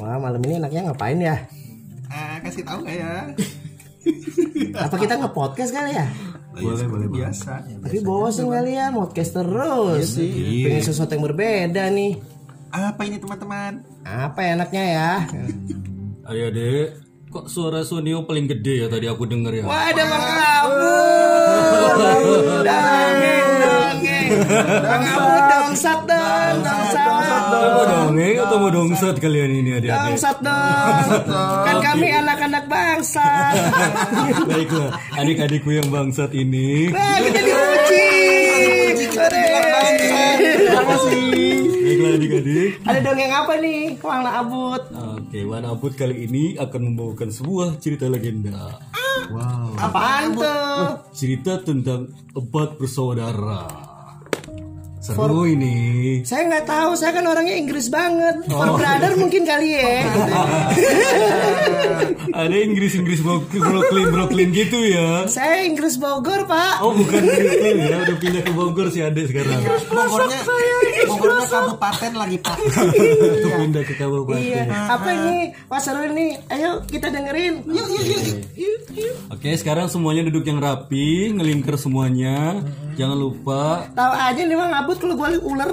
Wah, malam ini enaknya ngapain ya? Ah, kasih tahu nggak ya? Apa kita nge-podcast kali ya? boleh, boleh, biasa. Tapi bosen kali ya, podcast terus. Pengen sesuatu yang berbeda nih. Apa ini teman-teman? Apa ya enaknya ya? Ayo dek, kok suara Sunio paling gede ya tadi aku denger ya? Wah, ada Bang Abu. Dongeng, dongeng. Bang Abu dongsat dong, dongsat. Mau dongeng atau mau dongsat kalian ini adik-adik? Dongsat dong. Kan kami anak-anak bangsa. Baiklah, adik-adikku yang bangsat ini. Nah, kita diuji. Terima kasih. Baiklah adik-adik. Ada dongeng apa nih? Warna abut. Oke, Wan Abut kali ini akan membawakan sebuah cerita legenda. Apaan tuh? Cerita tentang empat bersaudara. Seru ini. Saya nggak tahu, saya kan orangnya Inggris banget. For brother mungkin kali ya. Ada Inggris-Inggris Brooklyn Brooklyn gitu ya. saya Inggris Bogor, Pak. Oh bukan Brooklyn ya, udah pindah ke Bogor si Ade sekarang. Bogornya, Bogornya kabupaten lagi pak. Itu pindah ke kabupaten. Iya, apa ini? Wah seru ini. Ayo kita dengerin. Yuk, yuk, yuk. Oke, sekarang semuanya duduk yang rapi, ngelingker semuanya. Jangan lupa Tahu aja nih Bang Abut kalau gue ular.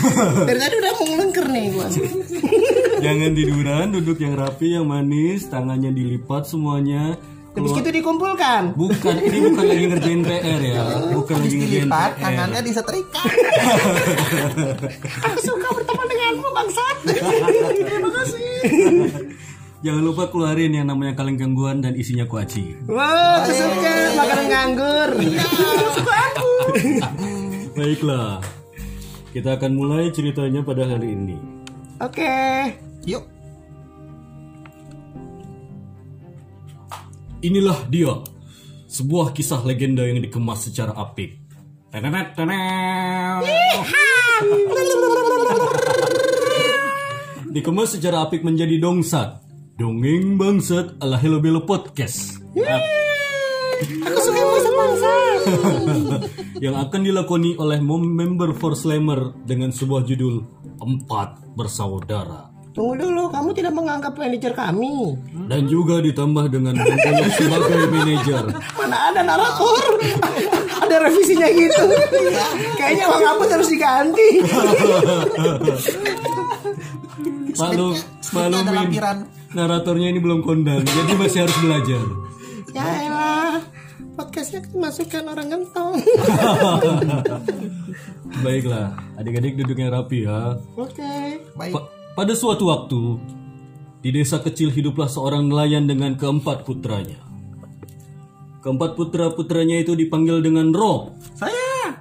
Dari tadi udah mau ngelengker nih gue. jangan tiduran, duduk yang rapi, yang manis, tangannya dilipat semuanya. Habis itu dikumpulkan. Bukan, ini bukan lagi ngerjain PR ya. Bukan lagi ngerjain Dilipat, PR. tangannya disetrika. Aku suka berteman denganmu bangsat. Terima kasih. Jangan lupa keluarin yang namanya kaleng gangguan dan isinya kuaci. Wow, aku suka makanan nganggur. Suka aku. Baiklah. Kita akan mulai ceritanya pada hari ini. Oke. Yuk. Inilah dia, sebuah kisah legenda yang dikemas secara apik. Tenet. Dikemas secara apik menjadi dongsat. Dongeng bangsat ala Hello Bello Podcast. Aku suka bahasa bangsa. yang akan dilakoni oleh mem- member for Slammer dengan sebuah judul Empat Bersaudara. Tunggu dulu, kamu tidak menganggap manajer kami. Dan juga ditambah dengan Bengkulu sebagai manajer. Mana ada narator? ada revisinya gitu. Kayaknya Bang Abut harus diganti. Maklumin lampiran. naratornya ini belum kondang, jadi masih harus belajar. ya elah. Podcastnya kemasukan orang gentong. Baiklah, adik-adik duduk yang rapi ya. Oke. Baik. Pa- pada suatu waktu, di desa kecil hiduplah seorang nelayan dengan keempat putranya. Keempat putra-putranya itu dipanggil dengan Rob, Saya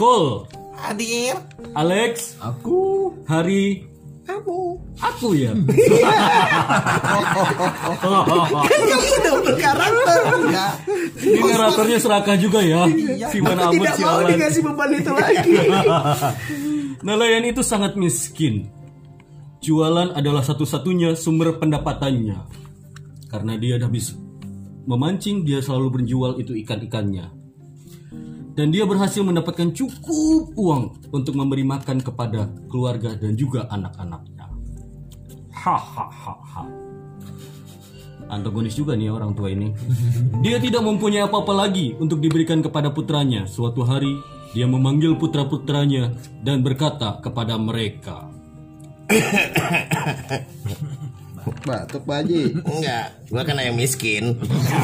Cole, hadir. Alex, Aku. Hari, Kamu. aku ya. Kamu udah berkarakter. Ya. Ini naratornya serakah juga ya. Si mana Aku tidak si mau dikasih beban itu lagi. Nelayan itu sangat miskin. Jualan adalah satu-satunya sumber pendapatannya. Karena dia habis memancing, dia selalu berjual itu ikan-ikannya. Dan dia berhasil mendapatkan cukup uang untuk memberi makan kepada keluarga dan juga anak-anaknya. Hahaha. Antagonis juga nih orang tua ini. Dia tidak mempunyai apa-apa lagi untuk diberikan kepada putranya. Suatu hari, dia memanggil putra-putranya dan berkata kepada mereka, Batuk Pak Haji. Enggak, gua kan yang miskin.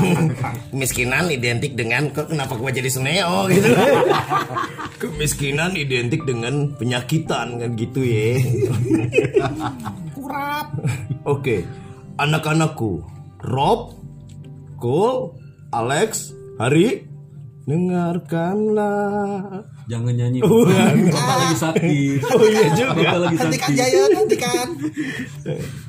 Kemiskinan identik dengan kok kenapa gua jadi seneo gitu. Kemiskinan identik dengan penyakitan kan gitu ya. Kurap. Oke, anak-anakku, Rob, Cole, Alex, Hari, dengarkanlah. "Jangan nyanyi, Bapak lagi sakit." Oh iya juga. Bapak lagi Hentikan sakit. Jaya, hentikan.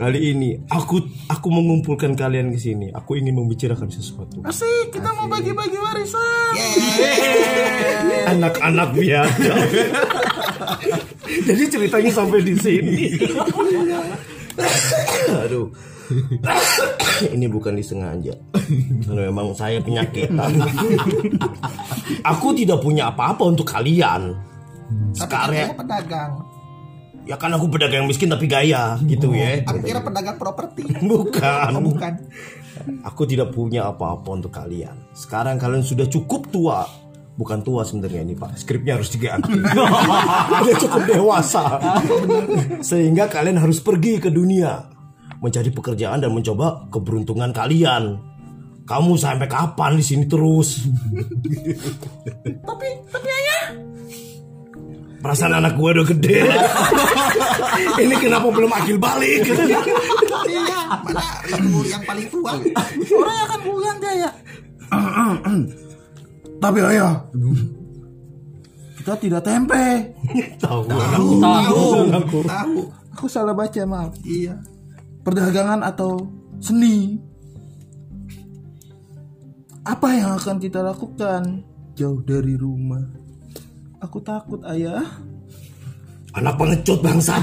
Kali ini aku aku mengumpulkan kalian ke sini. Aku ingin membicarakan sesuatu. Asik, kita mau bagi-bagi warisan. Anak-anak biasa. Jadi ceritanya sampai di sini. Aduh. Ini bukan disengaja. Karena memang saya penyakitan. Aku tidak punya apa-apa untuk kalian. Sekarang pedagang. Ya kan aku pedagang miskin tapi gaya gitu ya. Aku kira pedagang properti. Bukan. Oh, bukan. Aku tidak punya apa-apa untuk kalian. Sekarang kalian sudah cukup tua. Bukan tua sebenarnya ini Pak. Skripnya harus diganti. Udah cukup dewasa. Sehingga kalian harus pergi ke dunia. Mencari pekerjaan dan mencoba keberuntungan kalian. Kamu sampai kapan di sini terus? Tapi tapi ayah Perasaan anak gua udah gede. ini kenapa belum akil balik? iya mana ibu yang paling tua. Orang akan pulang dia ya. Tapi ayah, kita tidak tempe. Tahu. Tahu. Tahu. Aku salah baca maaf. Iya. Perdagangan atau seni. Apa yang akan kita lakukan jauh dari rumah? Aku takut ayah. Anak pengecut bangsa.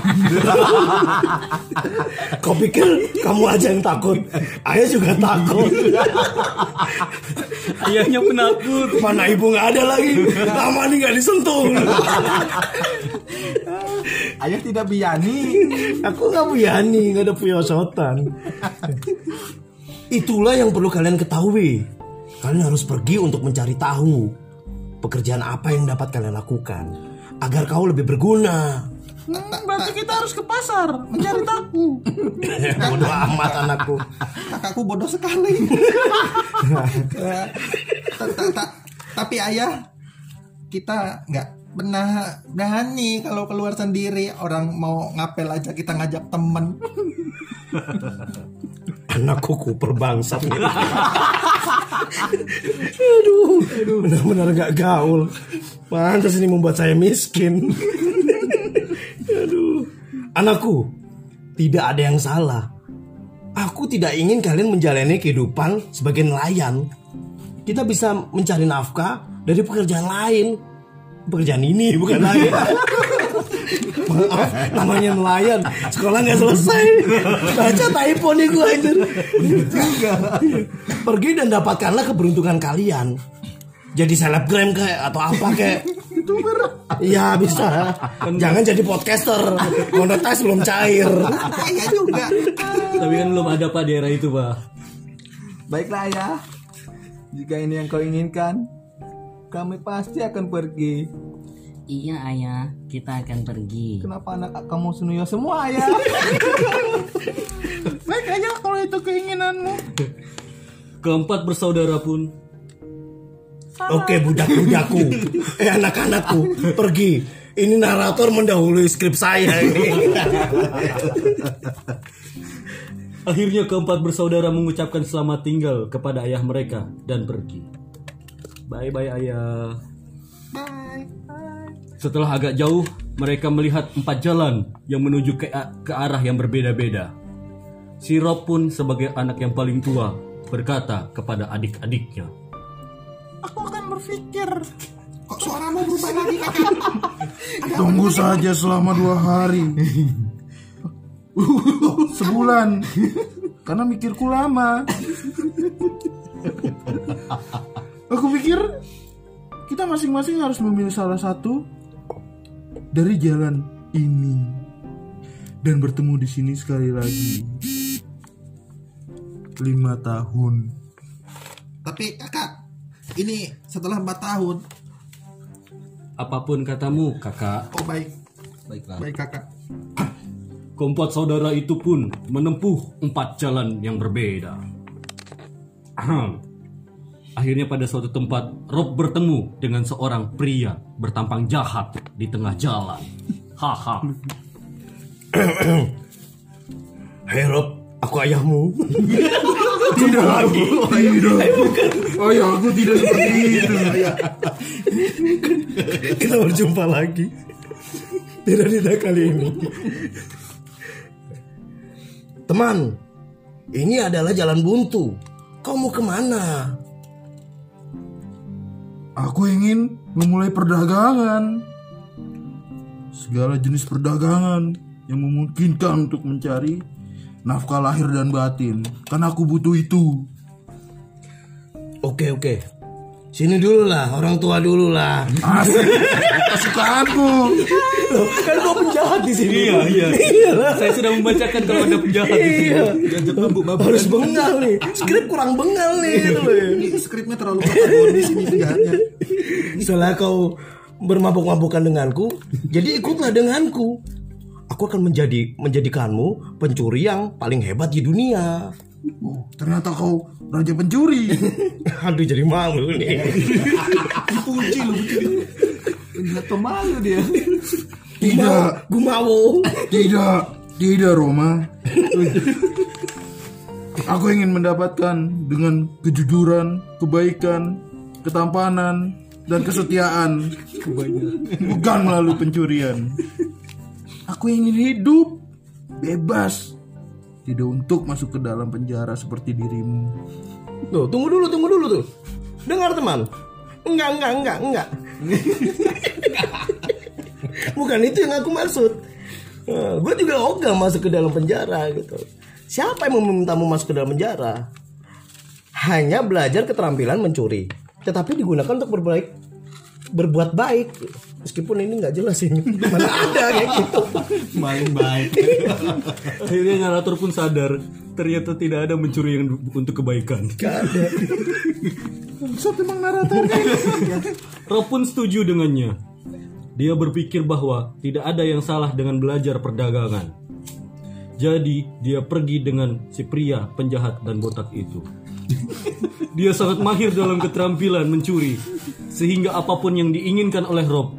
Kau pikir kamu aja yang takut? Ayah juga takut. Ayahnya penakut. Mana ibu nggak ada lagi? Lama nih nggak disentuh. Ayah tidak biani. Aku nggak berani, nggak ada puyosotan. Itulah yang perlu kalian ketahui. Kalian harus pergi untuk mencari tahu pekerjaan apa yang dapat kalian lakukan agar kau lebih berguna. berarti kita harus ke pasar mencari tahu. Bodoh amat anakku. Kakakku bodoh sekali. Ta- Tapi ayah kita nggak benar berani kalau keluar sendiri orang mau ngapel aja kita ngajak temen Anakku kuper bangsat. aduh, benar-benar gak gaul. Pantas ini membuat saya miskin. aduh, anakku, tidak ada yang salah. Aku tidak ingin kalian menjalani kehidupan sebagai nelayan. Kita bisa mencari nafkah dari pekerjaan lain. Pekerjaan ini bukan lain. Maaf, namanya nelayan. Sekolah nggak selesai. Baca typo nih gue anjir. Juga. Pergi dan dapatkanlah keberuntungan kalian. Jadi selebgram kayak atau apa kayak youtuber. Iya bisa. Jangan jadi podcaster. Monetas belum cair. iya juga Tapi kan belum ada pak daerah itu pak. Baiklah ayah. Jika ini yang kau inginkan, kami pasti akan pergi. Iya ayah, kita akan pergi. Kenapa anak kamu senuyo semua ayah? Baik ayah kalau itu keinginanmu. Keempat bersaudara pun Oke budak-budakku. Eh anak-anakku pergi. Ini narator mendahului skrip saya ini. akhirnya keempat bersaudara mengucapkan selamat tinggal kepada ayah mereka dan pergi. Bye bye ayah. Setelah agak jauh, mereka melihat empat jalan yang menuju ke, ke arah yang berbeda-beda. Si Rob pun sebagai anak yang paling tua berkata kepada adik-adiknya. Aku akan berpikir. kok suaramu berubah lagi kakak Tunggu saja selama dua hari. Sebulan. Karena mikirku lama. Aku pikir kita masing-masing harus memilih salah satu dari jalan ini dan bertemu di sini sekali lagi. Lima tahun. tapi kakak ini setelah empat tahun Apa pun katamu, kakak. oh baik Baiklah. baik kakak Keempat saudara itu pun menempuh empat jalan yang berbeda. Akhirnya pada suatu tempat, Rob bertemu dengan seorang pria bertampang jahat di tengah jalan. Haha. Hei Rob, aku ayahmu. Tidak lagi. Tidak. Oh ya, aku tidak seperti itu. Kita berjumpa lagi. Tidak tidak kali ini. Teman, ini adalah jalan buntu. Kau mau ke mana? Aku ingin memulai perdagangan. Segala jenis perdagangan yang memungkinkan untuk mencari nafkah lahir dan batin. Karena aku butuh itu. Oke oke. Sini dulu lah, orang tua dulu lah. Asik. Kesukaanku. Kan gua penjahat di sini. Iya, iya. Iyalah. Saya sudah membacakan kalau ada penjahat di sini. Iya. Diajak mabuk-mabukan. Harus bengal nih. Skrip kurang bengal nih. gitu loh. Ini skripnya terlalu protagonis ini penjahatnya. Setelah kau bermabuk-mabukan denganku, jadi ikutlah denganku. Aku akan menjadi menjadikanmu pencuri yang paling hebat di dunia. Oh, ternyata kau raja pencuri. Aduh jadi malu nih. Dipuji lu Lihat pemalu dia. Tidak, Gumawo. tidak, tidak Roma. Aku ingin mendapatkan dengan kejujuran, kebaikan, ketampanan, dan kesetiaan. Bukan melalui pencurian. Aku ingin hidup bebas. Tidak untuk masuk ke dalam penjara seperti dirimu. Tuh, tunggu dulu, tunggu dulu tuh. Dengar teman. Enggak, enggak, enggak, enggak. Bukan itu yang aku maksud. gue juga ogah masuk ke dalam penjara gitu. Siapa yang memintamu masuk ke dalam penjara? Hanya belajar keterampilan mencuri, tetapi digunakan untuk berbaik, berbuat baik. Meskipun ini nggak jelas ini mana ada kayak gitu. Main baik. Akhirnya narator pun sadar ternyata tidak ada mencuri yang untuk kebaikan. Gak ada. Bangsat emang naratornya. Rob pun setuju dengannya. Dia berpikir bahwa tidak ada yang salah dengan belajar perdagangan. Jadi dia pergi dengan si pria penjahat dan botak itu. Dia sangat mahir dalam keterampilan mencuri, sehingga apa pun yang diinginkan oleh Rob,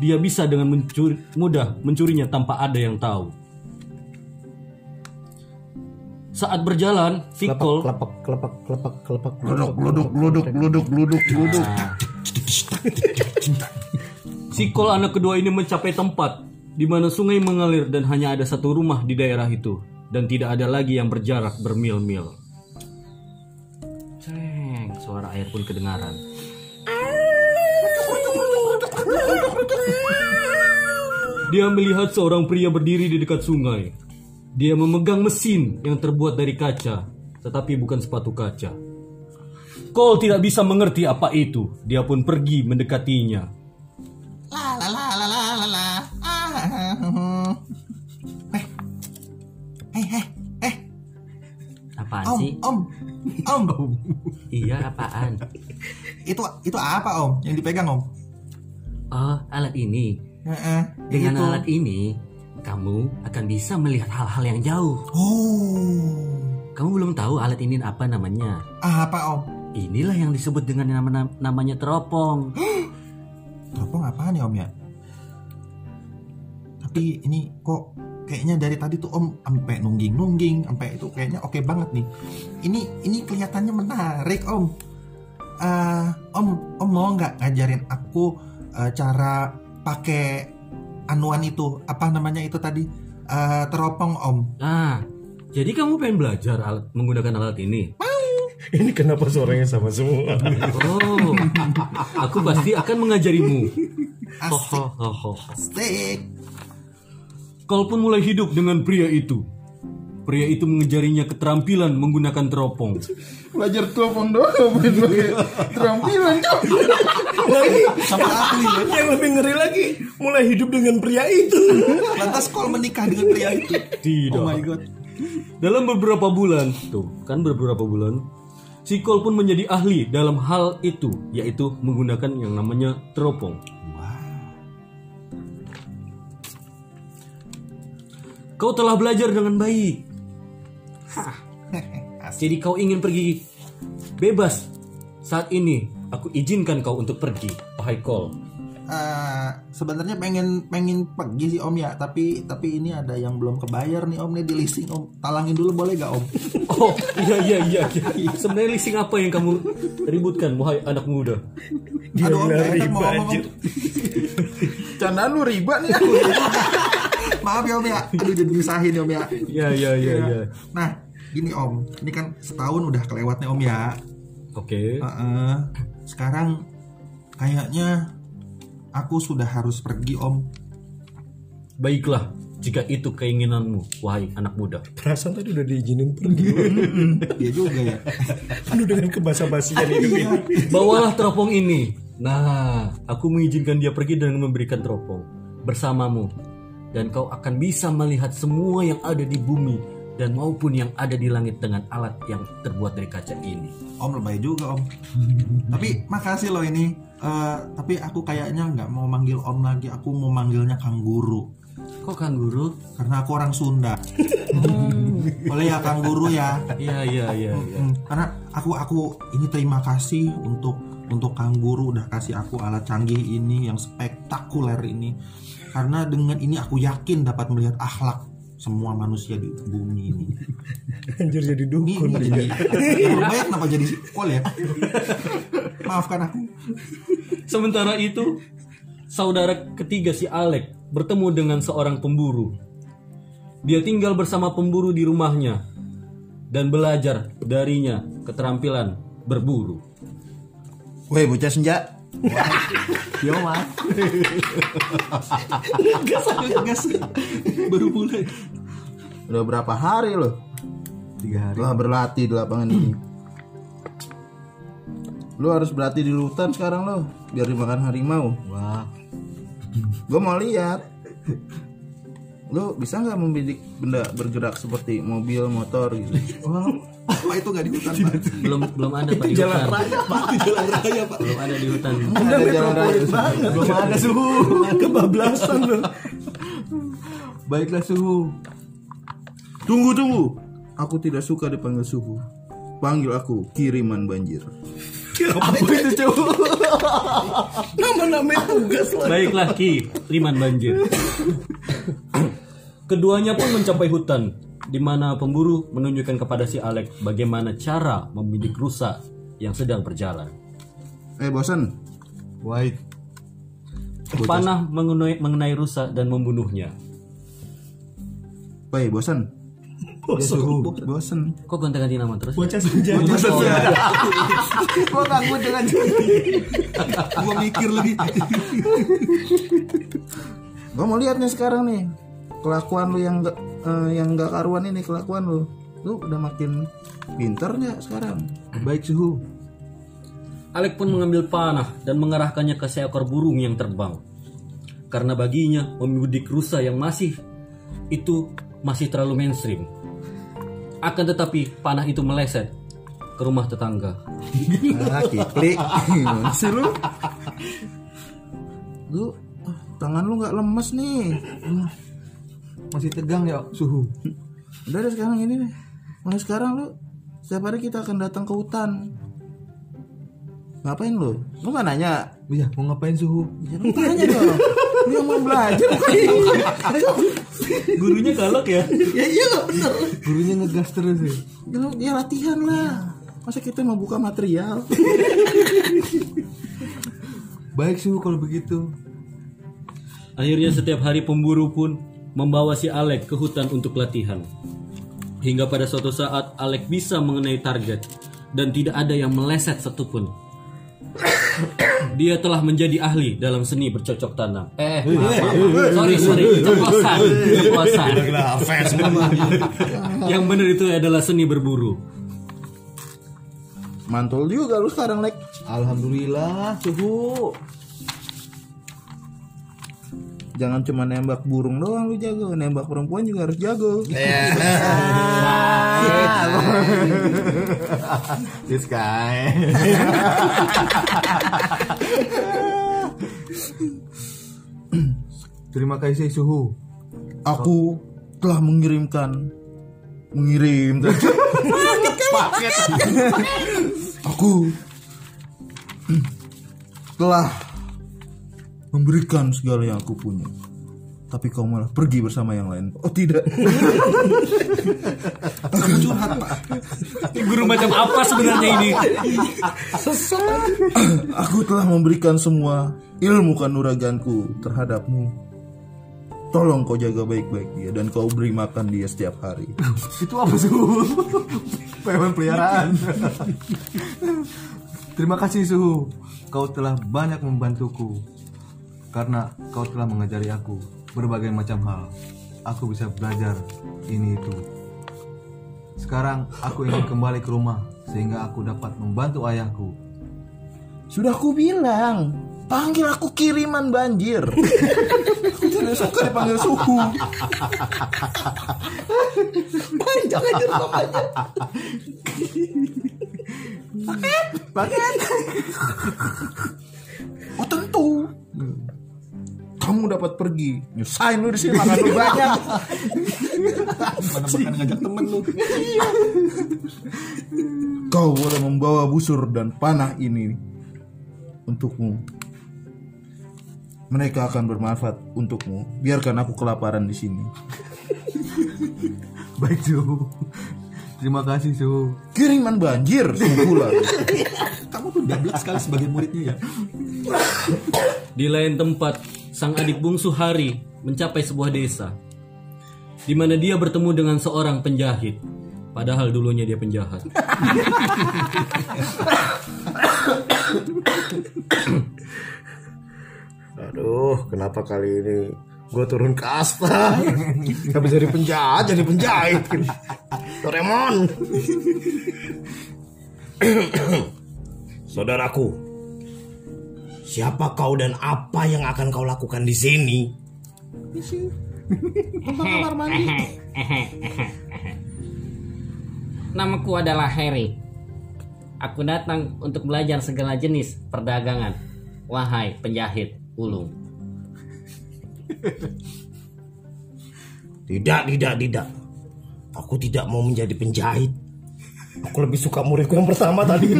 dia bisa dengan mencuri, mudah mencurinya tanpa ada yang tahu. Saat berjalan, Vikol Kelepak, kelepak, kelepak, kelepak, Gluduk, gluduk, gluduk, gluduk, gluduk, gluduk. Sikol anak kedua ini mencapai tempat di mana sungai mengalir dan hanya ada satu rumah di daerah itu dan tidak ada lagi yang berjarak bermil-mil. Ceng, suara air pun kedengaran. Dia melihat seorang pria berdiri di dekat sungai. Dia memegang mesin yang terbuat dari kaca, tetapi bukan sepatu kaca. Cole tidak bisa mengerti apa itu. Dia pun pergi mendekatinya. Apaan Om, sih? om. Om. Iya apaan? Itu itu apa, Om? Yang dipegang, Om? Oh alat ini. Heeh. Dengan Itu. alat ini kamu akan bisa melihat hal-hal yang jauh. Oh. Kamu belum tahu alat ini apa namanya? Ah, apa, Om? Inilah yang disebut dengan nama namanya teropong. Teropong apaan ya, Om ya? Tapi ini kok kayaknya dari tadi tuh Om sampai nungging-nungging, sampai itu kayaknya oke banget nih. Ini ini kelihatannya menarik, Om. Eh, om, Om mau nggak ngajarin aku eh, cara pakai anuan itu apa namanya itu tadi Eh, teropong, Om? Ah, jadi kamu pengen belajar alat, menggunakan alat ini? Ini kenapa suaranya sama semua? Oh, aku pasti akan mengajarimu. Asik, Hohoho. asik. Kol pun mulai hidup dengan pria itu. Pria itu mengejarinya keterampilan menggunakan teropong. Belajar telepon doang pakai terampilan cok. Ini Sama ahli ya. yang lebih ngeri lagi mulai hidup dengan pria itu. Lantas kol menikah dengan pria itu. Tidak. Oh my god. Dalam beberapa bulan, tuh kan beberapa bulan, si Kol pun menjadi ahli dalam hal itu, yaitu menggunakan yang namanya teropong. Kau telah belajar dengan baik. Jadi kau ingin pergi bebas. Saat ini aku izinkan kau untuk pergi, wahai Kol. Eh, sebenarnya pengen pengen pergi sih om ya tapi tapi ini ada yang belum kebayar nih om nih di leasing om talangin dulu boleh gak om Oh iya iya iya. iya. Sebenarnya leasing apa yang kamu ributkan, wahai anak muda? aduh om enak mau ngomong om. Candaan lu riba nih aku. Maaf ya om ya aduh jadi nyusahin ya om ya Iya iya iya iya. nah gini om ini kan setahun udah kelewat nih om ya Oke. Heeh. sekarang kayaknya aku sudah harus pergi om Baiklah, Jika itu keinginanmu, wahai anak muda. Perasaan tadi udah diizinin pergi. Iya juga ya. Penuh dengan kebasa-basian hidup ini. Bawalah teropong ini. Nah, aku mengizinkan dia pergi dan memberikan teropong bersamamu. Dan kau akan bisa melihat semua yang ada di bumi dan maupun yang ada di langit dengan alat yang terbuat dari kaca ini. Om lebay juga om. tapi makasih loh ini. Eh, tapi aku kayaknya nggak mau manggil om lagi. Aku mau manggilnya Kang Guru. Kok kan guru? Karena aku orang Sunda. Boleh ya Kang Guru ya. Iya, iya, iya, iya. Hmm, karena aku aku ini terima kasih untuk untuk Kang Guru udah kasih aku alat canggih ini yang spektakuler ini. Karena dengan ini aku yakin dapat melihat akhlak semua manusia di bumi ini. Anjir jadi Ini, dukun ini Yang banyak kenapa jadi kol ya? Maafkan aku. Sementara itu, saudara ketiga si Alek bertemu dengan seorang pemburu. Dia tinggal bersama pemburu di rumahnya dan belajar darinya keterampilan berburu. Woi bocah senja. Yo mas. gas, gas. Baru mulai. Udah berapa hari lo? Tiga hari. Telah berlatih di lapangan ini. Lu harus berlatih di hutan sekarang lo, biar dimakan harimau. Wah. Gue mau lihat. Lu bisa nggak membidik benda bergerak seperti mobil, motor gitu? Wah. Pak itu nggak di hutan pak. Belum belum ada Pak di hutan. Pak itu jalan raya pak. Belum ada di hutan. Ada jalan raya. Belum ada suhu. Kebablasan loh. Baiklah suhu. Tunggu tunggu. Aku tidak suka dipanggil suhu. Panggil aku kiriman banjir. Apa itu cowok? Nama-nama tugas lah. Baiklah Ki, Riman Banjir. Keduanya pun mencapai hutan, di mana pemburu menunjukkan kepada si Alek bagaimana cara membidik rusa yang sedang berjalan. Eh bosan, White. Panah mengenai, mengenai rusa dan membunuhnya. Woi bosan. Bosok. Bosan. Kok gonta-ganti nama terus? Bocah senja. Gua takut dengan Gua mikir lebih. Gua mau lihat nih sekarang nih kelakuan lu yang gak, eh, yang gak karuan ini kelakuan lu. Lu udah makin pinter nggak sekarang? Baik suhu. Alek pun mengambil panah dan mengarahkannya ke seekor burung yang terbang. Karena baginya membidik rusa yang masih itu masih terlalu mainstream. Akan tetapi panah itu meleset ke rumah tetangga. Ah, kiklik. Gimana sih lu? Lu ah, tangan lu nggak lemes nih. Masih tegang ya suhu. Udah deh sekarang ini nih. Mulai sekarang lu setiap hari kita akan datang ke hutan. Ngapain lu? Lu nggak nanya? Iya, mau ngapain suhu? Ya, lu tanya dong. Yang mau belajar. Gurunya galak ya. ya iya lah bener. Gurunya ngegas terus ya. Ya, lu- ya latihan lah. Masa kita mau buka material? Baik suhu kalau begitu. Akhirnya setiap hari pemburu pun membawa si Alek ke hutan untuk latihan. Hingga pada suatu saat Alek bisa mengenai target dan tidak ada yang meleset satupun. Dia telah menjadi ahli dalam seni bercocok tanam. Eh, maaf, maaf, maaf. sorry sorry, ceplosan, ceplosan. Yang benar itu adalah seni berburu. Mantul juga lu sekarang, Lek. Alhamdulillah suhu. Jangan cuma nembak burung doang lu jago, nembak perempuan juga harus jago. This guy. Terima kasih suhu. Aku telah mengirimkan mengirim paket. Aku telah memberikan segala yang aku punya. Tapi kau malah pergi bersama yang lain. Oh tidak. Guru macam apa sebenarnya ini? Aku telah memberikan semua ilmu kanuraganku terhadapmu. Tolong kau jaga baik-baik dia dan kau beri makan dia setiap hari. Itu apa suhu? Hewan peliharaan. Terima kasih suhu. Kau telah banyak membantuku karena kau telah mengajari aku berbagai macam hal. aku bisa belajar ini itu. Sekarang aku ingin kembali ke rumah sehingga aku dapat membantu ayahku. Sudah aku bilang, panggil aku kiriman banjir. aku tidak suka dipanggil suhu. Panjang aja namanya. Oh tentu. Kamu dapat pergi. Nyusahin lu di sini makan lu banyak. Mana makan ngajak temen lu. Kau boleh membawa busur dan panah ini untukmu. Mereka akan bermanfaat untukmu. Biarkan aku kelaparan di sini. Baik Su. Terima kasih Su. Kiriman banjir semula. Kamu tuh dablek sekali sebagai muridnya ya. Di lain tempat, sang adik bungsu Hari mencapai sebuah desa di mana dia bertemu dengan seorang penjahit. Padahal dulunya dia penjahat. Aduh, kenapa kali ini gue turun ke asta? Habis dari penjahat jadi penjahit. Doraemon. Saudaraku, siapa kau dan apa yang akan kau lakukan di sini? Namaku adalah Harry. Aku datang untuk belajar segala jenis perdagangan. Wahai penjahit ulung. Tidak, tidak, tidak. Aku tidak mau menjadi penjahit. Aku lebih suka muridku yang pertama tadi.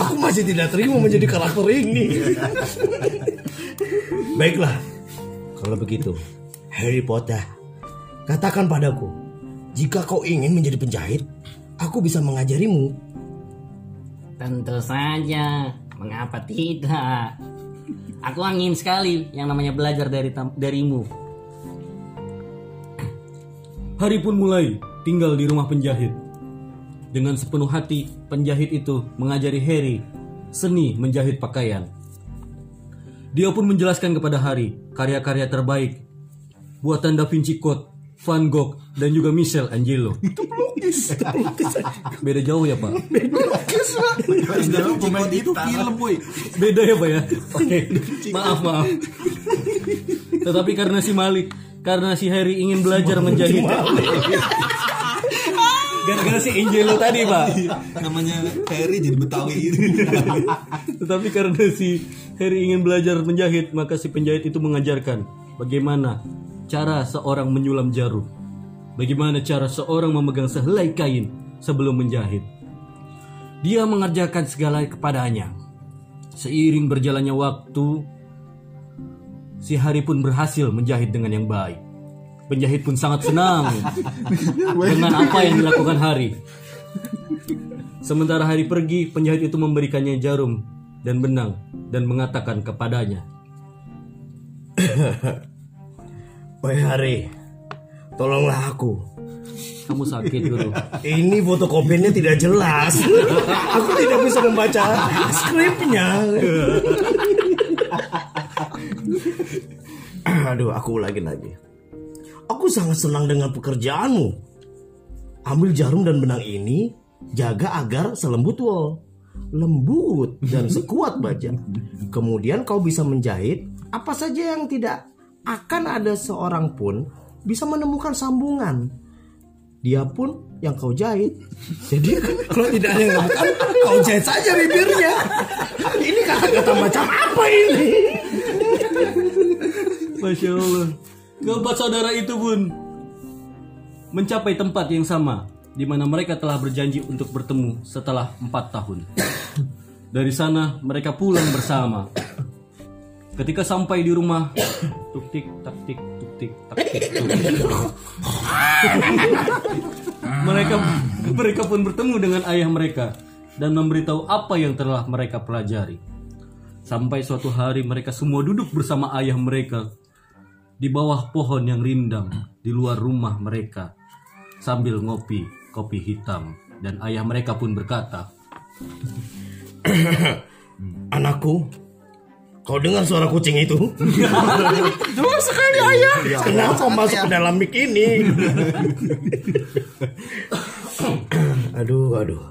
Aku masih tidak terima menjadi karakter ini. Baiklah, kalau begitu, Harry Potter, katakan padaku, jika kau ingin menjadi penjahit, aku bisa mengajarimu. Tentu saja. Mengapa tidak? Aku ingin sekali yang namanya belajar dari darimu. Hari pun mulai tinggal di rumah penjahit. Dengan sepenuh hati, penjahit itu mengajari Harry seni menjahit pakaian. Dia pun menjelaskan kepada Harry karya-karya terbaik buatan Da Vinci Code, Van Gogh, dan juga Michelangelo. Itu pelukis. Beda jauh ya, Pak? Dalam pemain itu film boy. Beda ya Pak ya? Oke, maaf maaf. Tetapi karena si Malik, karena si Harry ingin belajar menjahit. Gara-gara si Angelo tadi Pak. Namanya Harry jadi Betawi gitu. Tetapi karena si Harry ingin belajar menjahit, maka si penjahit itu mengajarkan bagaimana cara seorang menyulam jarum. Bagaimana cara seorang memegang sehelai kain sebelum menjahit. Dia mengerjakan segala kepadanya. Seiring berjalannya waktu, si Hari pun berhasil menjahit dengan yang baik. Penjahit pun sangat senang dengan apa yang dilakukan Hari. Sementara Hari pergi, penjahit itu memberikannya jarum dan benang dan mengatakan kepadanya, Wahai Hari, tolonglah aku. "Kamu sakit, Guru." Ini fotokopiannya tidak jelas. Aku tidak bisa membaca skripnya. Aduh, aku ulangi lagi. Aku sangat senang dengan pekerjaanmu. Ambil jarum dan benang ini, jaga agar selembut wol. Lembut dan sekuat baja. Kemudian kau bisa menjahit apa saja yang tidak akan ada seorang pun bisa menemukan sambungan dia pun yang kau jahit. Jadi kalau tidak ada yang lakukan, kau jahit saja bibirnya. Ini kata-kata macam apa ini? Masya Allah. Keempat saudara itu pun mencapai tempat yang sama di mana mereka telah berjanji untuk bertemu setelah empat tahun. Dari sana mereka pulang bersama. Ketika sampai di rumah, tuk tik tak tik tuk tik tak tik tuk. mereka mereka pun bertemu dengan ayah mereka dan memberitahu apa yang telah mereka pelajari. Sampai suatu hari mereka semua duduk bersama ayah mereka di bawah pohon yang rindang di luar rumah mereka sambil ngopi kopi hitam dan ayah mereka pun berkata, Anakku, Kau dengar suara kucing itu? Jelas sekali ayah. Kenapa masuk ke dalam mic ini? aduh, aduh.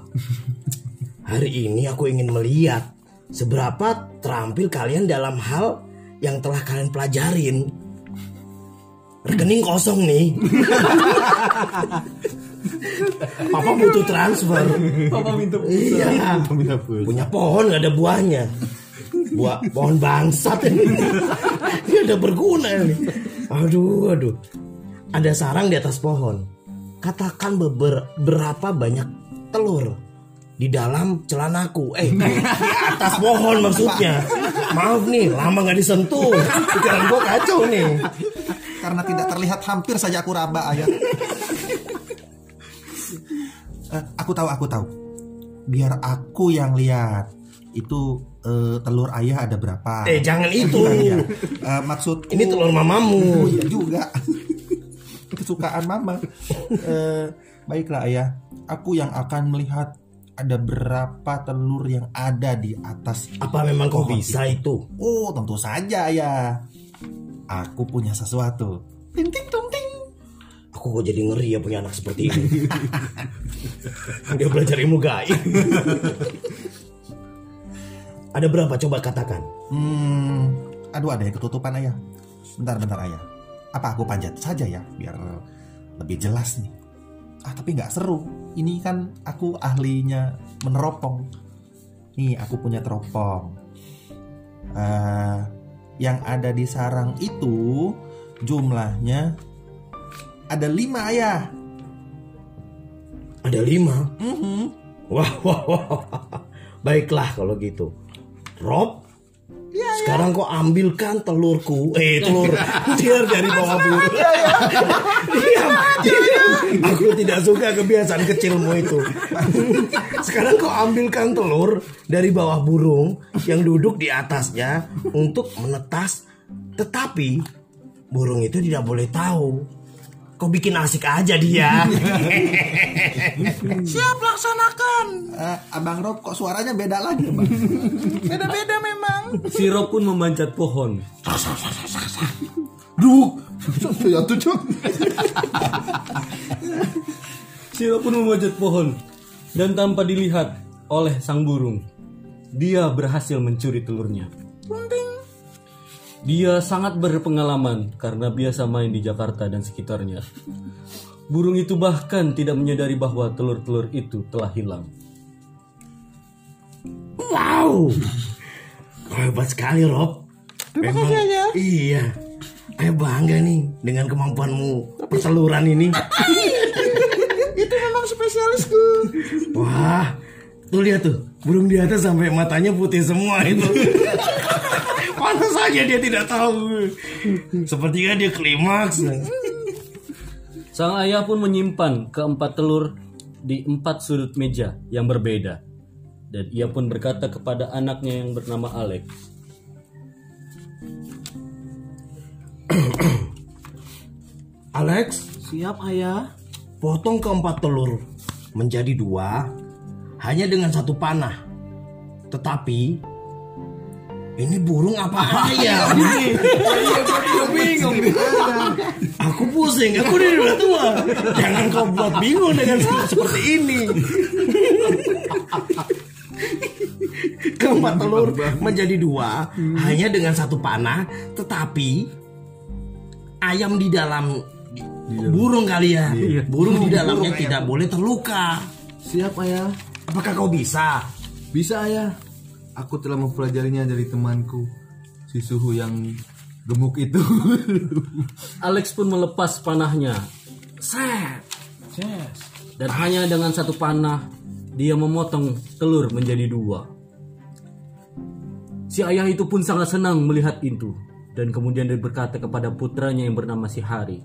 Hari ini aku ingin melihat seberapa terampil kalian dalam hal yang telah kalian pelajarin. Rekening kosong nih. Papa butuh transfer. Papa minta Iya. Minta pulsa. Punya pohon gak ada buahnya. Buah pohon bangsat ini. Ini ada berguna ini. Aduh, aduh. Ada sarang di atas pohon. Katakan beber, berapa banyak telur di dalam celanaku. Eh, di atas pohon maksudnya. Maaf nih, lama nggak disentuh. Pikiran gua kacau nih. Karena tidak terlihat hampir saja aku raba ayah. Eh, aku tahu, aku tahu. Biar aku yang lihat itu eh, telur ayah ada berapa? Eh, jangan itu. Iya. Eh, maksudku Ini telur Oh mamamu. iya juga. Kesukaan mama. Eh, baiklah ayah, aku yang akan melihat ada berapa telur yang ada di atas. Apa memang kau bisa itu? Oh, tentu saja ayah. Aku punya sesuatu. Ting ting tung ting. Aku kok jadi ngeri ya punya anak seperti ini. Dia belajar ilmu gaib. Ada berapa coba katakan? Hmm, aduh ada yang ketutupan ayah. Bentar bentar ayah. Apa aku panjat saja ya biar lebih jelas nih. Ah tapi nggak seru. Ini kan aku ahlinya meneropong. Nih aku punya teropong. Eh, yang ada di sarang itu jumlahnya ada lima ayah. Ada lima. Mhm. Wah, wah, wah. Baiklah kalau gitu. Rob, sekarang kau ambilkan telurku, eh telur tiar dari bawah burung. Diam, diam. Aku tidak suka kebiasaan kecilmu itu. Sekarang kau ambilkan telur dari bawah burung yang duduk di atasnya untuk menetas. Tetapi burung itu tidak boleh tahu. Kau bikin asik aja dia. Siap laksanakan. Eh, Abang Rob kok suaranya beda lagi bang? Beda-beda memang. Siro pun memanjat pohon. Duk. Ya tuh Cok. Siro pun memanjat pohon dan tanpa dilihat oleh sang burung, dia berhasil mencuri telurnya. Dia sangat berpengalaman karena biasa main di Jakarta dan sekitarnya. Burung itu bahkan tidak menyadari bahwa telur-telur itu telah hilang. Wow, Kau hebat sekali Rob. Terima Memang- kasih ayah. Iya, saya bangga nih dengan kemampuanmu perseluruhan ini. Itu memang spesialisku. Wah, tuh lihat tuh, burung di atas sampai matanya putih semua itu. Pantas saja dia tidak tahu. Sepertinya dia klimaks. Sang ayah pun menyimpan keempat telur di empat sudut meja yang berbeda. Dan ia pun berkata kepada anaknya yang bernama Alex, Alex, Siap ayah. potong keempat telur menjadi dua hanya dengan satu panah. Tetapi ini burung apa ayam? bingung. Aku pusing, aku udah udah tua. Jangan kau buat bingung dengan seperti ini. Keempat telur menjadi dua hanya dengan satu panah, tetapi ayam di dalam burung kali ya. Burung di dalamnya tidak boleh terluka. Siap ayah. Apakah kau bisa? Bisa ayah. Aku telah mempelajarinya dari temanku si suhu yang gemuk itu. Alex pun melepas panahnya. Set. Dan hanya dengan satu panah dia memotong telur menjadi dua. Si ayah itu pun sangat senang melihat itu dan kemudian dia berkata kepada putranya yang bernama si Hari.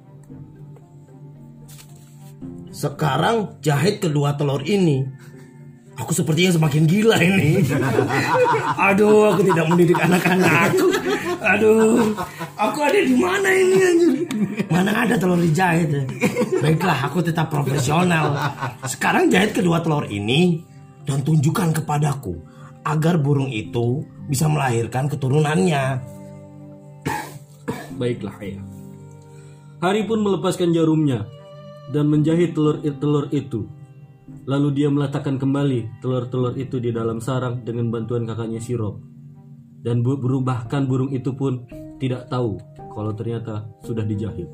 Sekarang jahit kedua telur ini. Aku sepertinya semakin gila ini. Aduh, aku tidak mendidik anak-anakku. Aduh, aku ada di mana ini anjir? Mana ada telur dijahit? Baiklah, aku tetap profesional. Sekarang jahit kedua telur ini dan tunjukkan kepadaku agar burung itu bisa melahirkan keturunannya. Baiklah ayah. Hari pun melepaskan jarumnya dan menjahit telur-telur itu. Lalu dia meletakkan kembali telur-telur itu di dalam sarang dengan bantuan kakaknya Sirop. Dan bu- burung itu pun tidak tahu kalau ternyata sudah dijahit.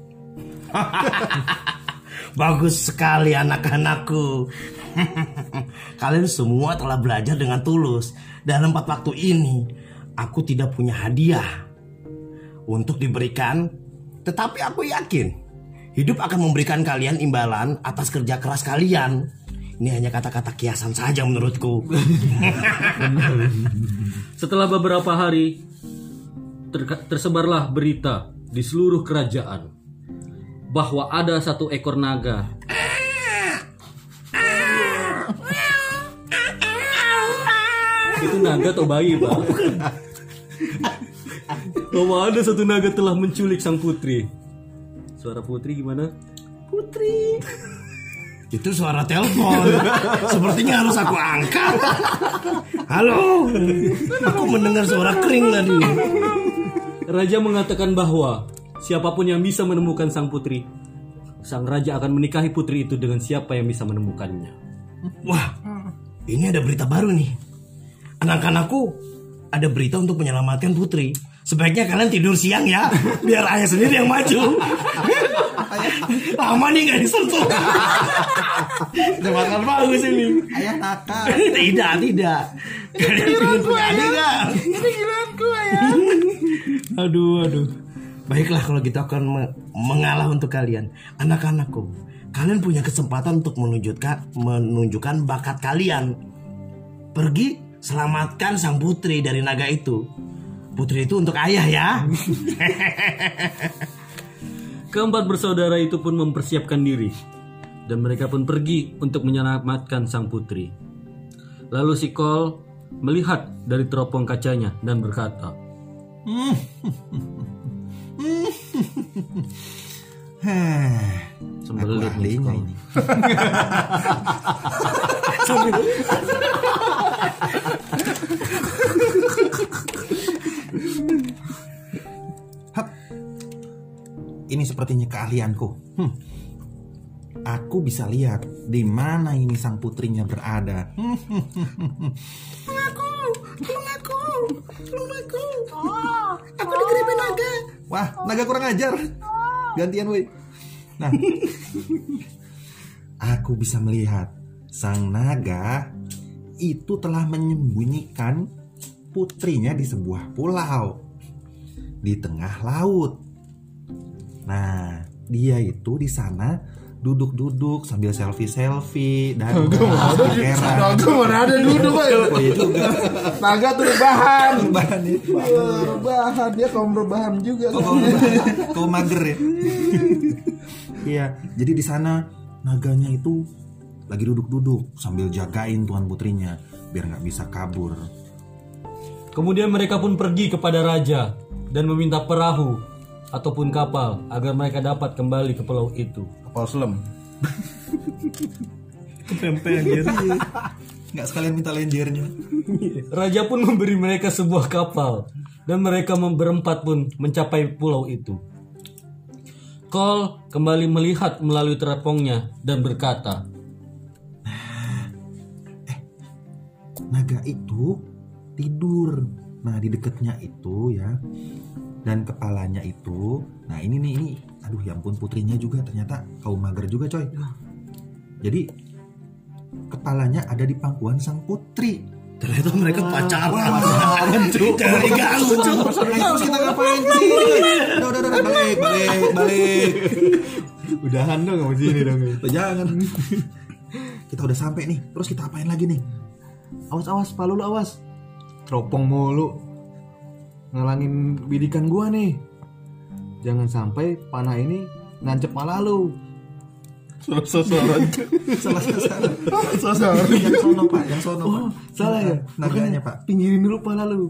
Bagus sekali anak-anakku. Kalian semua telah belajar dengan tulus. Dalam empat waktu ini, aku tidak punya hadiah untuk diberikan. Tetapi aku yakin, hidup akan memberikan kalian imbalan atas kerja keras kalian. Ini hanya kata-kata kiasan saja menurutku. Setelah beberapa hari, ter- tersebarlah berita di seluruh kerajaan bahwa ada satu ekor naga itu naga atau bayi pak bahwa ada satu naga telah menculik sang putri suara putri gimana Putri. Itu suara telepon. Sepertinya harus aku angkat. Halo. Aku mendengar suara kering tadi. Raja mengatakan bahwa siapa pun yang bisa menemukan sang putri, sang raja akan menikahi putri itu dengan siapa yang bisa menemukannya. Wah, ini ada berita baru nih. Anak-anakku, ada berita untuk menyelamatkan putri. Sebaiknya kalian tidur siang ya, biar ayah sendiri yang maju. Lama nih nggak disentuh. Tembakan bagus ini. Ayah nakal. tidak, tidak. Kalian ingin punya adik nggak? Ini giliranku ayah. Aduh, aduh. Baiklah kalau gitu akan me- mengalah untuk kalian. Anak-anakku, kalian punya kesempatan untuk menunjukkan menunjukkan bakat kalian. Pergi selamatkan sang putri dari naga itu. Putri itu untuk ayah ya. Keempat bersaudara itu pun mempersiapkan diri dan mereka pun pergi untuk menyelamatkan sang putri. Lalu si Kol melihat dari teropong kacanya dan berkata, Heh, Sembelit nih, Kol. ini. Ini sepertinya keahlianku. Hmm. Aku bisa lihat di mana ini sang putrinya berada. Hmm. Aku digeribin naga. Wah, naga kurang ajar. Gantian woi. Nah, aku bisa melihat sang naga itu telah menyembunyikan putrinya di sebuah pulau di tengah laut. Nah, dia itu di sana duduk-duduk sambil selfie-selfie dan heran. Naga mana ada duduk aja. Oh iya juga. Naga tuh rebahan. Bahan ya. Wah, rebahan dia kaum rebahan juga. Oh, mager ya? Iya, jadi di sana naganya itu lagi duduk-duduk sambil jagain tuan putrinya biar nggak bisa kabur. Kemudian mereka pun pergi kepada raja dan meminta perahu ataupun kapal agar mereka dapat kembali ke pulau itu. Kapal selam. Nggak sekalian minta lenjernya. Raja pun memberi mereka sebuah kapal dan mereka berempat pun mencapai pulau itu. Kol kembali melihat melalui teropongnya dan berkata, Naga itu tidur. Nah di dekatnya itu ya dan kepalanya itu. Nah ini nih ini. Aduh ya ampun putrinya juga ternyata kaum mager juga coy. Jadi kepalanya ada di pangkuan sang putri. Ternyata mereka pacaran. Diganggu, Cuk. Terus kita ngapain sih? Udah, udah, udah, balik, balik, balik. Udahan dong sama sini dong. Jangan. Kita udah sampai nih. Terus kita apain lagi nih? Awas awas, palu lu awas. Teropong mulu. Ngalangin bidikan gua nih. Jangan sampai panah ini nancep malah lu. Sosoran. Salah, salah. Sosoran. Yang sono pak, yang sono pak. Oh, salah ya? Naganya pak. Pinggirin dulu pala lu.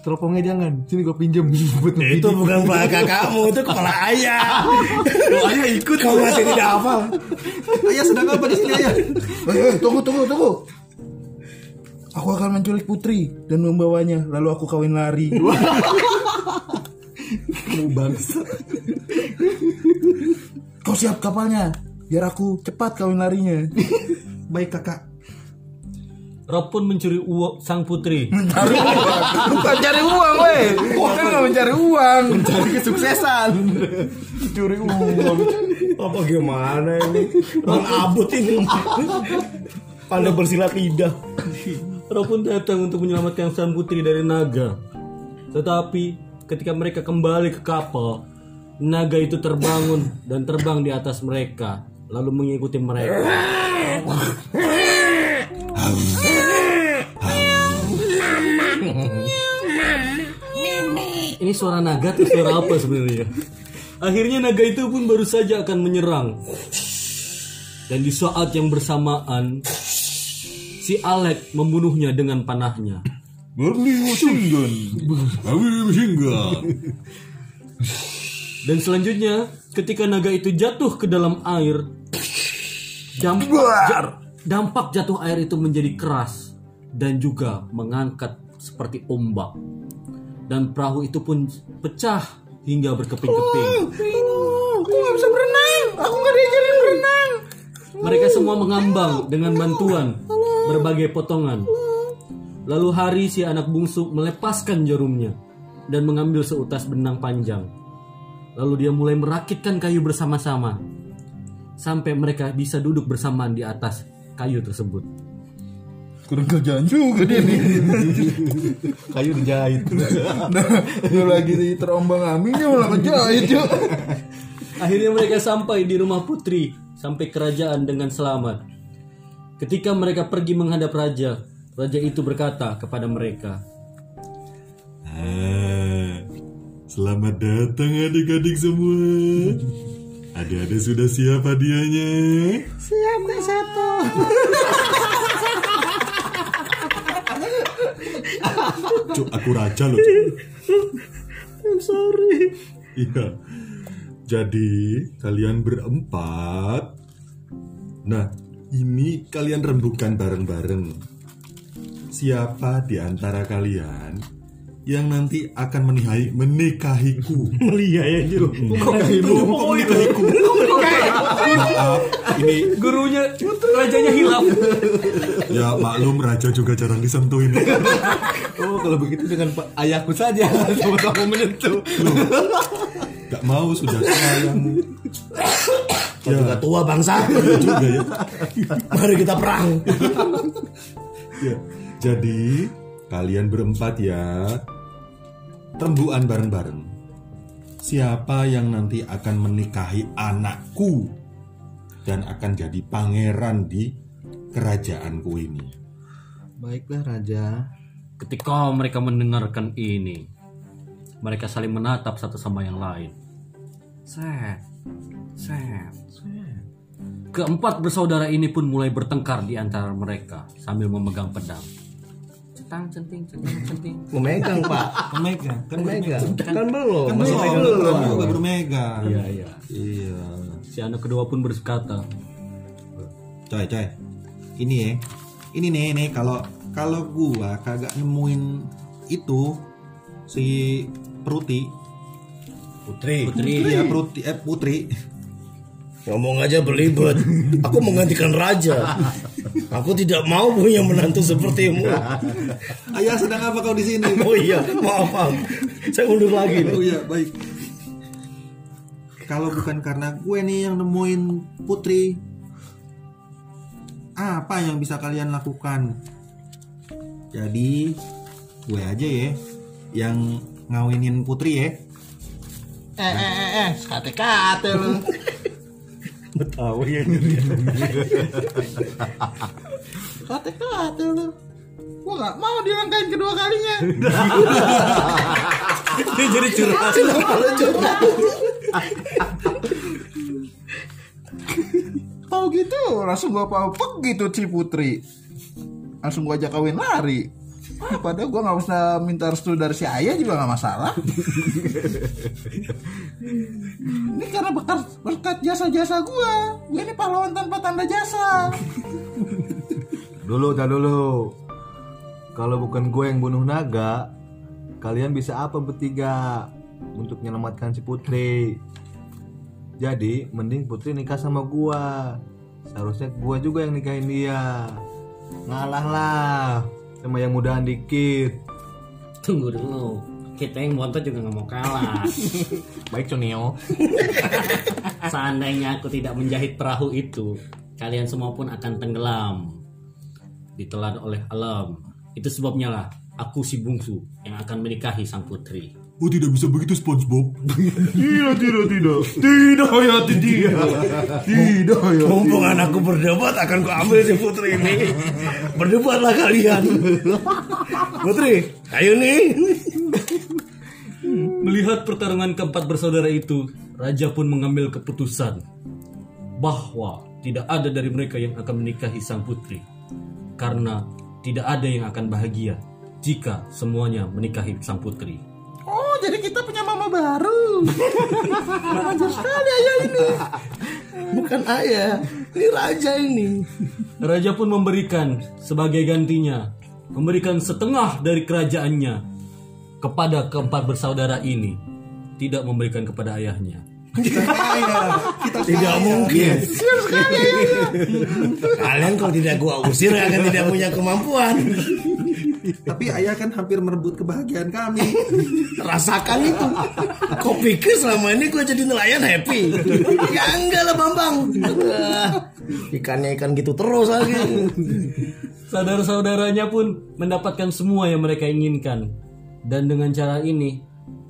Teropongnya jangan. Sini gua pinjem buat Ya, itu bukan belakang kamu, itu kepala ayah. ayah ikut. Kamu masih tidak hafal. Ayah sedang apa di sini ayah? Eh, eh, tunggu, tunggu, tunggu. Aku akan menculik putri dan membawanya, lalu aku kawin lari. bangsa. Kau siap kapalnya, biar aku cepat kawin larinya. Baik kakak. Rob pun mencuri uang sang putri. Mencari uang, bukan cari uang, weh. Bukan nggak mencari uang, Cari kesuksesan. curi uang. Apa gimana ini? Bang abut ini. Pandai bersilat lidah. Rob pun datang untuk menyelamatkan sang putri dari naga. Tetapi ketika mereka kembali ke kapal, naga itu terbangun dan terbang di atas mereka, lalu mengikuti mereka. Ini suara naga atau suara apa sebenarnya? Akhirnya naga itu pun baru saja akan menyerang. Dan di saat yang bersamaan, si Alec membunuhnya dengan panahnya. Dan selanjutnya, ketika naga itu jatuh ke dalam air, dampak, ja- dampak jatuh air itu menjadi keras dan juga mengangkat seperti ombak. Dan perahu itu pun pecah hingga berkeping-keping. Aku nggak bisa berenang, aku nggak diajarin berenang. Mereka semua mengambang dengan bantuan berbagai potongan. Lalu Hari si anak bungsu melepaskan jarumnya dan mengambil seutas benang panjang. Lalu dia mulai merakitkan kayu bersama-sama sampai mereka bisa duduk bersamaan di atas kayu tersebut. Kurang kerjaan juga dia nih. Kayu dijahit. Nah, dia lagi terombang ambing dia malah kejahit yuk. Akhirnya mereka sampai di rumah putri sampai kerajaan dengan selamat. Ketika mereka pergi menghadap raja, raja itu berkata kepada mereka, Ah, selamat datang adik-adik semua. Adik-adik sudah siap hadiahnya? Siap Kak Sato. Cuk, aku raja loh. Cuk. I'm sorry. Iya. Jadi kalian berempat. Nah, ini kalian rembukan bareng-bareng. Siapa di antara kalian yang nanti akan menikahi menikahiku? Melia ya Jero. menikahiku. Maaf, ini Gurunya, rajanya hilaf. ya maklum raja juga jarang disentuh ini. Oh, kalau begitu dengan pak ayahku saja sama-sama menyentuh. Gak mau sudah sayang. Kau juga tua bangsa. Iya juga ya. Mari kita perang. Ya, Jadi kalian berempat ya rembukan bareng-bareng. Siapa yang nanti akan menikahi anakku dan akan jadi pangeran di kerajaanku ini? Baiklah raja. Ketika mereka mendengarkan ini, mereka saling menatap satu sama yang lain. Set, set. Keempat bersaudara ini pun mulai bertengkar di antara mereka sambil memegang pedang. Centang, centing, centang, centing. Memegang pak. Pemegang. Kan Memegang. Kan belum. Kan Masih belum. pegang Belum doang. juga bermegang. Iya, iya. Iya. Si anak kedua pun berkata, Coy, coy. Ini ya. Ini nih, nih kalau kalau gua kagak nemuin itu si Pruti. Putri. Putri, Iya, Pruti eh Putri. Ngomong aja belibet. Aku menggantikan raja. Aku tidak mau punya menantu sepertimu. Ayah sedang apa kau di sini? Oh iya, maaf, maaf. Saya mundur lagi Oh nih. iya, baik. Kalau bukan karena gue nih yang nemuin Putri, apa yang bisa kalian lakukan? Jadi, gue aja ya yang ngawinin Putri ya. Eh eh eh eh, kate-kate lu. Betawi ya. Kate-kate lu. Gua nggak mau dirangkain kedua kalinya. dia jadi curhat. Tahu gitu, langsung gua apa gitu si Putri. Langsung gua ajak kawin lari. Ah, Padahal gua nggak usah minta restu dari si ayah juga nggak masalah. ini karena berkat, berkat jasa-jasa gua. Gua ini pahlawan tanpa tanda jasa. Dulu, dah dulu. Kalau bukan gue yang bunuh naga, kalian bisa apa bertiga untuk menyelamatkan si Putri? Jadi, mending Putri nikah sama gua. Seharusnya gua juga yang nikahin dia. Ngalah lah sama yang mudahan dikit. Tunggu dulu. Kita yang bontot juga nggak mau kalah. Baik Cunio. Seandainya aku tidak menjahit perahu itu, kalian semua pun akan tenggelam. Ditelan oleh alam. Itu sebabnya lah aku si bungsu yang akan menikahi sang putri. Oh tidak bisa begitu SpongeBob. Tidak, tidak, tidak. Tidak ya tidak. Tidak ya. Mumpung anakku berdebat akan ku ambil si putri ini. Berdebatlah kalian. Putri, ayo nih. Melihat pertarungan keempat bersaudara itu, raja pun mengambil keputusan bahwa tidak ada dari mereka yang akan menikahi sang putri karena tidak ada yang akan bahagia jika semuanya menikahi sang putri. Jadi kita punya mama baru. Ajar sekali ayah ini. Bukan ayah, ini raja ini. Raja pun memberikan sebagai gantinya memberikan setengah dari kerajaannya kepada keempat bersaudara ini, tidak memberikan kepada ayahnya. Tidak mungkin. Kalian kalau tidak gua usir akan tidak punya kemampuan. Tapi ayah kan hampir merebut kebahagiaan kami. Rasakan itu. Kau pikir selama ini gua jadi nelayan happy? Ya enggak lah Bambang. Ikannya ikan gitu terus lagi. Saudara-saudaranya pun mendapatkan semua yang mereka inginkan. Dan dengan cara ini,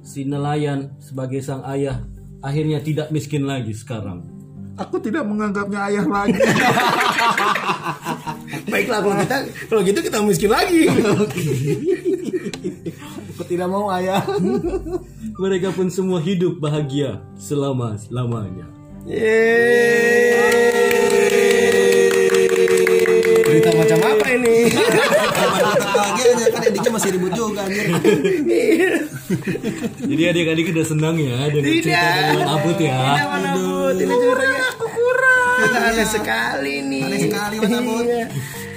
si nelayan sebagai sang ayah akhirnya tidak miskin lagi sekarang. Aku tidak menganggapnya ayah lagi. Baiklah kalau kita kalau gitu kita miskin lagi. Aku tidak mau ayah. Mereka pun semua hidup bahagia selama-lamanya. Yeay. Berita macam apa ini? Bahagianya kan endingnya masih ribut juga anjir. Jadi adik-adik udah senang ya dengan cerita Wan Abut ya. Tidak Abut, ini ceritanya. Kita aneh sekali nih. Aneh sekali, Wan Abut. Iya.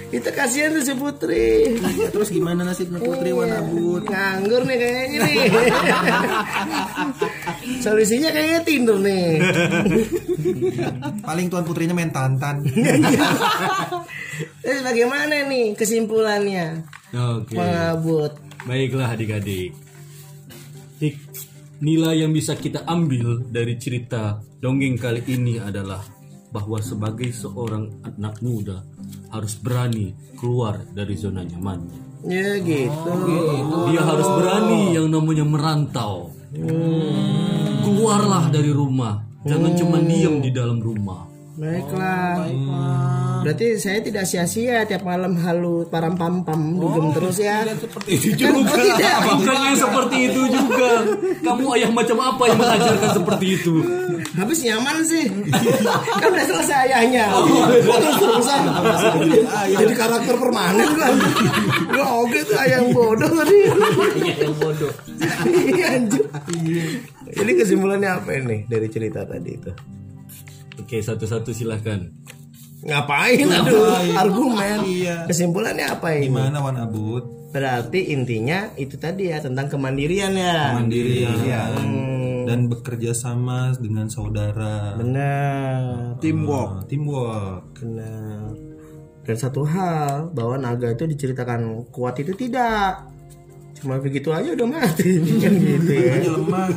Itu kasihan tuh si Putri. Ya, terus gimana nasibnya Putri Wanabut? Nganggur nih kayaknya nih. Solusinya kayaknya tidur nih. Paling tuan putrinya main tantan. Terus bagaimana nih kesimpulannya? Oke. Mengabut. Baiklah adik-adik. Nilai yang bisa kita ambil dari cerita dongeng kali ini adalah bahwa sebagai seorang anak muda harus berani keluar dari zona nyamannya. Ya gitu. Dia harus berani yang namanya merantau. Keluarlah dari rumah. Jangan cuma diam di dalam rumah. Baiklah. Berarti saya tidak sia-sia tiap malam halu param pam pam dugem terus ya. Seperti itu juga. Oh, tidak. Bukannya seperti itu juga. Kamu ayah macam apa yang mengajarkan seperti itu? Habis nyaman sih. kan udah selesai ayahnya. Terus terusan. Jadi karakter permanen kan. Gua oke tuh ayah yang bodoh tadi. yang bodoh. Iya anjir. Ini kesimpulannya apa ini dari cerita tadi itu? Oke, satu-satu silahkan. Ngapain aduh argumen. Iya. Kesimpulannya apa ini? Gimana Wanabut? Berarti intinya itu tadi ya tentang kemandirian ya. Mandirian Hmm, dan bekerja sama dengan saudara. benar. Teamwork. Teamwork. Benar. Dan satu hal bahwa naga itu diceritakan kuat itu tidak. Cuma begitu aja udah mati kan gitu ya. Naganya lemah.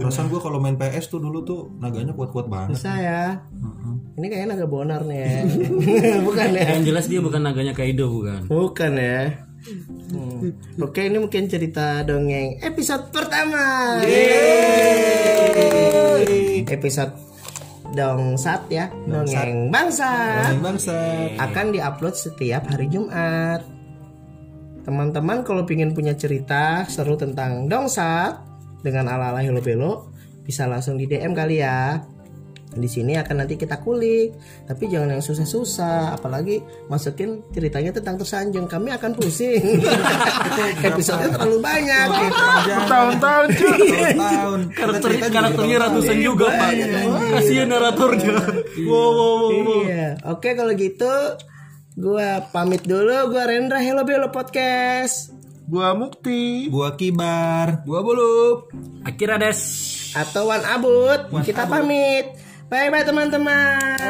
Perasaan gua kalau main PS tuh dulu tuh naganya kuat-kuat banget. Bisa ya. Ini kayaknya naga bonar nih ya. Bukan ya? Yang jelas dia bukan naganya Kaido bukan. Bukan ya. Hmm. Oke, ini mungkin cerita dongeng episode pertama. Yeay. Episode dongsat ya, dongeng bangsa. bangsa. Akan diupload setiap hari Jumat. Teman-teman kalau ingin punya cerita seru tentang dongsat dengan ala-ala Hello Belo bisa langsung di DM kali ya. Di sini akan nanti kita kulik, tapi jangan yang susah-susah, apalagi masukin ceritanya tentang tersanjung. Kami akan pusing. Episode terlalu banyak. gitu. Tahun-tahun cuy. Tahun. Karakter karakternya ratusan juga pak. Kasihan naratornya. Wow, wow, wow, wow. Iya. Oke kalau gitu Gua pamit dulu, gua Rendra Hello Belo Podcast. Gua Mukti. Gua kibar. Gua bulup. Akhirnya des. Atau Wan Abut. Kita pamit. Bye bye teman-teman.